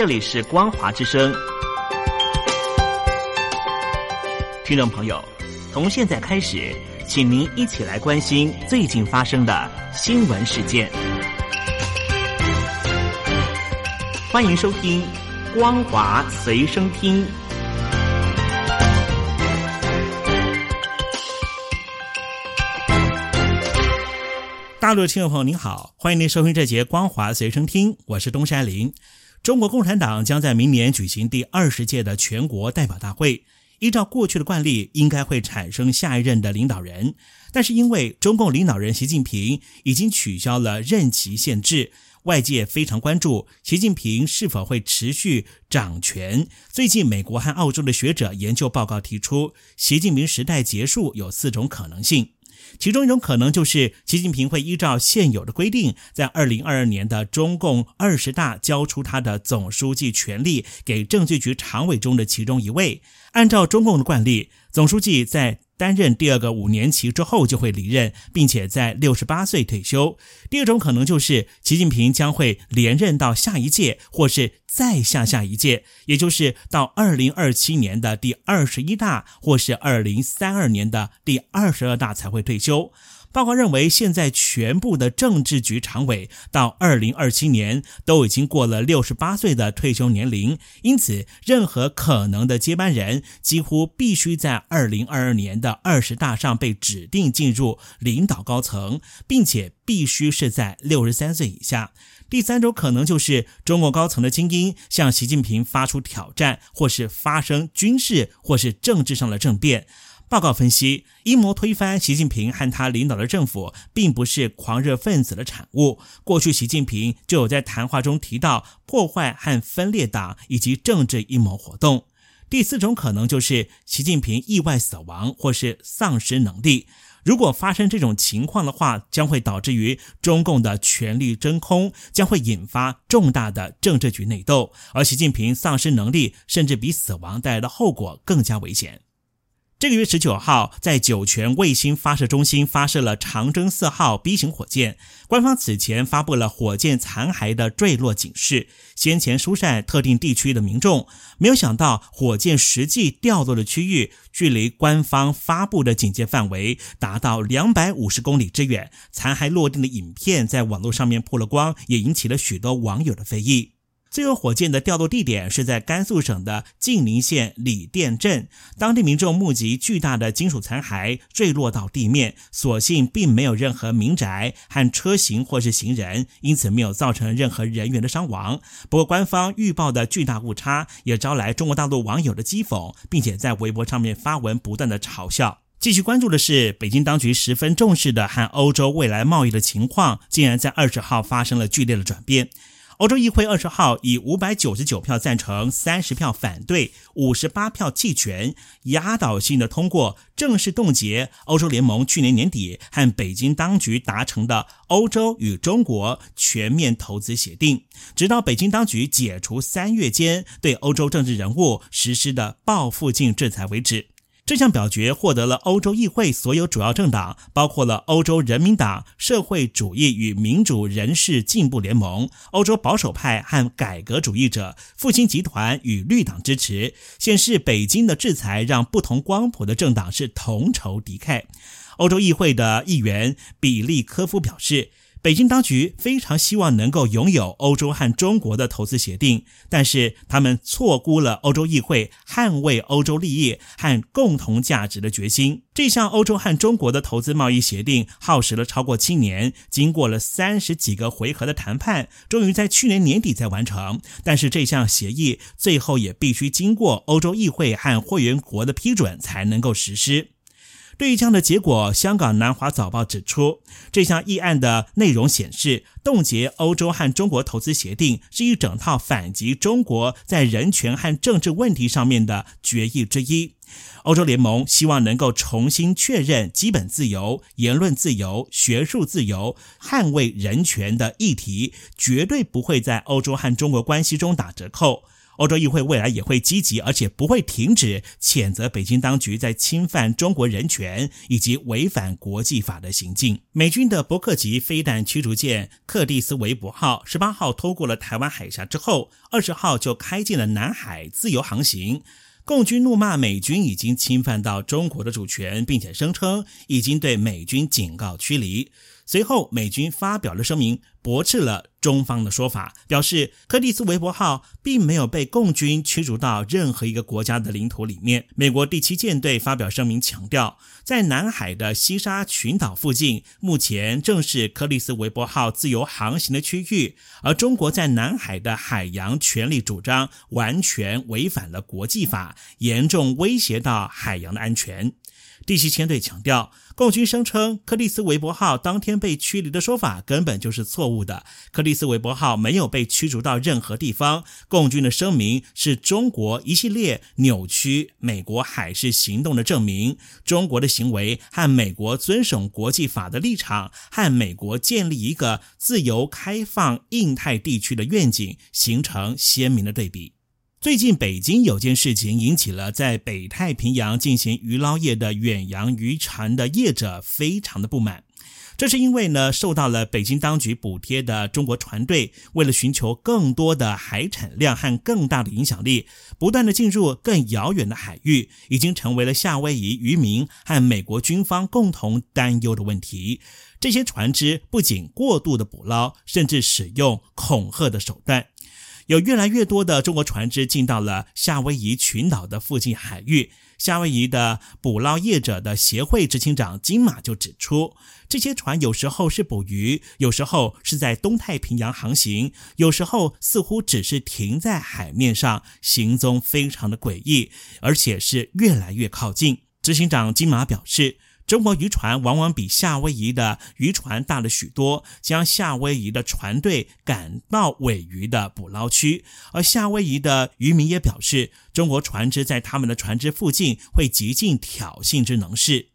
这里是光华之声，听众朋友，从现在开始，请您一起来关心最近发生的新闻事件。欢迎收听光华随身听。大陆的听众朋友您好，欢迎您收听这节光华随身听，我是东山林。中国共产党将在明年举行第二十届的全国代表大会。依照过去的惯例，应该会产生下一任的领导人。但是因为中共领导人习近平已经取消了任期限制，外界非常关注习近平是否会持续掌权。最近，美国和澳洲的学者研究报告提出，习近平时代结束有四种可能性。其中一种可能就是习近平会依照现有的规定，在二零二二年的中共二十大交出他的总书记权力给政治局常委中的其中一位。按照中共的惯例，总书记在担任第二个五年期之后就会离任，并且在六十八岁退休。第二种可能就是习近平将会连任到下一届，或是再下下一届，也就是到二零二七年的第二十一大，或是二零三二年的第二十二大才会退休。报告认为，现在全部的政治局常委到二零二七年都已经过了六十八岁的退休年龄，因此，任何可能的接班人几乎必须在二零二二年的二十大上被指定进入领导高层，并且必须是在六十三岁以下。第三种可能就是中国高层的精英向习近平发出挑战，或是发生军事或是政治上的政变。报告分析，阴谋推翻习近平和他领导的政府，并不是狂热分子的产物。过去，习近平就有在谈话中提到破坏和分裂党以及政治阴谋活动。第四种可能就是习近平意外死亡或是丧失能力。如果发生这种情况的话，将会导致于中共的权力真空，将会引发重大的政治局内斗。而习近平丧失能力，甚至比死亡带来的后果更加危险。这个月十九号，在酒泉卫星发射中心发射了长征四号 B 型火箭。官方此前发布了火箭残骸的坠落警示，先前疏散特定地区的民众。没有想到，火箭实际掉落的区域距离官方发布的警戒范围达到两百五十公里之远。残骸落定的影片在网络上面曝了光，也引起了许多网友的非议。最后，火箭的掉落地点是在甘肃省的晋宁县李店镇。当地民众目击巨大的金属残骸坠落到地面，所幸并没有任何民宅和车型或是行人，因此没有造成任何人员的伤亡。不过，官方预报的巨大误差也招来中国大陆网友的讥讽，并且在微博上面发文不断的嘲笑。继续关注的是，北京当局十分重视的和欧洲未来贸易的情况，竟然在二十号发生了剧烈的转变。欧洲议会二十号以五百九十九票赞成、三十票反对、五十八票弃权，压倒性的通过，正式冻结欧洲联盟去年年底和北京当局达成的欧洲与中国全面投资协定，直到北京当局解除三月间对欧洲政治人物实施的报复性制裁为止。这项表决获得了欧洲议会所有主要政党，包括了欧洲人民党、社会主义与民主人士进步联盟、欧洲保守派和改革主义者、复兴集团与绿党支持，显示北京的制裁让不同光谱的政党是同仇敌忾。欧洲议会的议员比利科夫表示。北京当局非常希望能够拥有欧洲和中国的投资协定，但是他们错估了欧洲议会捍卫欧洲利益和共同价值的决心。这项欧洲和中国的投资贸易协定耗时了超过七年，经过了三十几个回合的谈判，终于在去年年底才完成。但是这项协议最后也必须经过欧洲议会和会员国的批准才能够实施。对于这样的结果，香港南华早报指出，这项议案的内容显示，冻结欧洲和中国投资协定是一整套反击中国在人权和政治问题上面的决议之一。欧洲联盟希望能够重新确认基本自由、言论自由、学术自由、捍卫人权的议题，绝对不会在欧洲和中国关系中打折扣。欧洲议会未来也会积极，而且不会停止谴责北京当局在侵犯中国人权以及违反国际法的行径。美军的伯克级飞弹驱逐舰克蒂斯韦伯号十八号通过了台湾海峡之后，二十号就开进了南海自由航行。共军怒骂美军已经侵犯到中国的主权，并且声称已经对美军警告驱离。随后，美军发表了声明，驳斥了中方的说法，表示柯蒂斯韦伯号并没有被共军驱逐到任何一个国家的领土里面。美国第七舰队发表声明，强调在南海的西沙群岛附近，目前正是柯蒂斯韦伯号自由航行的区域，而中国在南海的海洋权利主张完全违反了国际法，严重威胁到海洋的安全。第七舰队强调，共军声称克里斯韦伯号当天被驱离的说法根本就是错误的。克里斯韦伯号没有被驱逐到任何地方。共军的声明是中国一系列扭曲美国海事行动的证明。中国的行为和美国遵守国际法的立场，和美国建立一个自由开放印太地区的愿景形成鲜明的对比。最近，北京有件事情引起了在北太平洋进行渔捞业的远洋渔船的业者非常的不满。这是因为呢，受到了北京当局补贴的中国船队，为了寻求更多的海产量和更大的影响力，不断的进入更遥远的海域，已经成为了夏威夷渔民和美国军方共同担忧的问题。这些船只不仅过度的捕捞，甚至使用恐吓的手段。有越来越多的中国船只进到了夏威夷群岛的附近海域。夏威夷的捕捞业者的协会执行长金马就指出，这些船有时候是捕鱼，有时候是在东太平洋航行，有时候似乎只是停在海面上，行踪非常的诡异，而且是越来越靠近。执行长金马表示。中国渔船往往比夏威夷的渔船大了许多，将夏威夷的船队赶到尾鱼的捕捞区，而夏威夷的渔民也表示，中国船只在他们的船只附近会极尽挑衅之能事。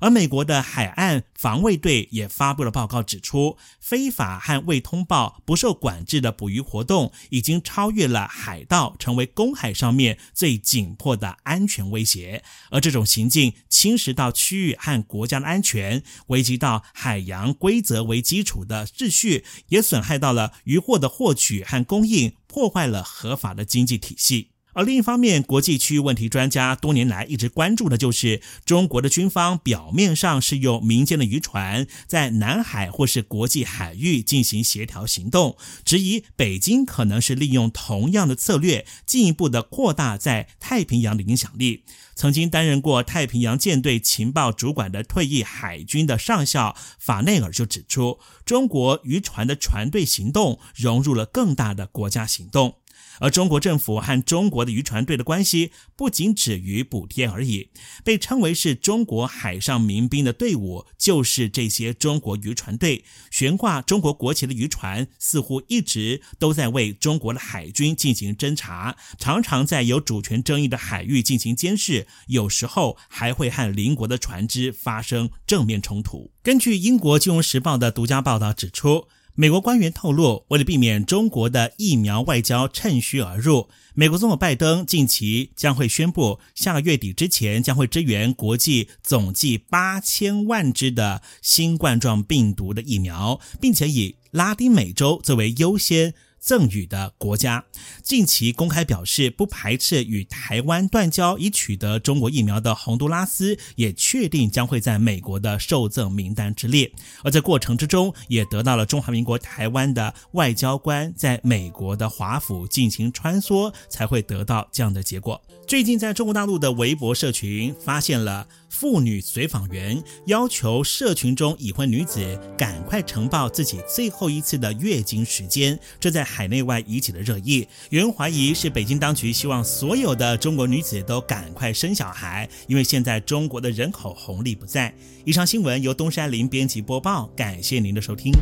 而美国的海岸防卫队也发布了报告，指出非法和未通报、不受管制的捕鱼活动已经超越了海盗，成为公海上面最紧迫的安全威胁。而这种行径侵蚀到区域和国家的安全，危及到海洋规则为基础的秩序，也损害到了渔获的获取和供应，破坏了合法的经济体系。而另一方面，国际区域问题专家多年来一直关注的就是中国的军方表面上是用民间的渔船在南海或是国际海域进行协调行动，质疑北京可能是利用同样的策略，进一步的扩大在太平洋的影响力。曾经担任过太平洋舰队情报主管的退役海军的上校法内尔就指出，中国渔船的船队行动融入了更大的国家行动。而中国政府和中国的渔船队的关系不仅止于补贴而已，被称为是中国海上民兵的队伍，就是这些中国渔船队。悬挂中国国旗的渔船似乎一直都在为中国的海军进行侦查，常常在有主权争议的海域进行监视，有时候还会和邻国的船只发生正面冲突。根据英国《金融时报》的独家报道指出。美国官员透露，为了避免中国的疫苗外交趁虚而入，美国总统拜登近期将会宣布，下个月底之前将会支援国际总计八千万支的新冠状病毒的疫苗，并且以拉丁美洲作为优先。赠予的国家近期公开表示不排斥与台湾断交以取得中国疫苗的洪都拉斯，也确定将会在美国的受赠名单之列。而在过程之中，也得到了中华民国台湾的外交官在美国的华府进行穿梭，才会得到这样的结果。最近在中国大陆的微博社群发现了妇女随访员要求社群中已婚女子赶快呈报自己最后一次的月经时间，这在海内外引起了热议。有人怀疑是北京当局希望所有的中国女子都赶快生小孩，因为现在中国的人口红利不在。以上新闻由东山林编辑播报，感谢您的收听。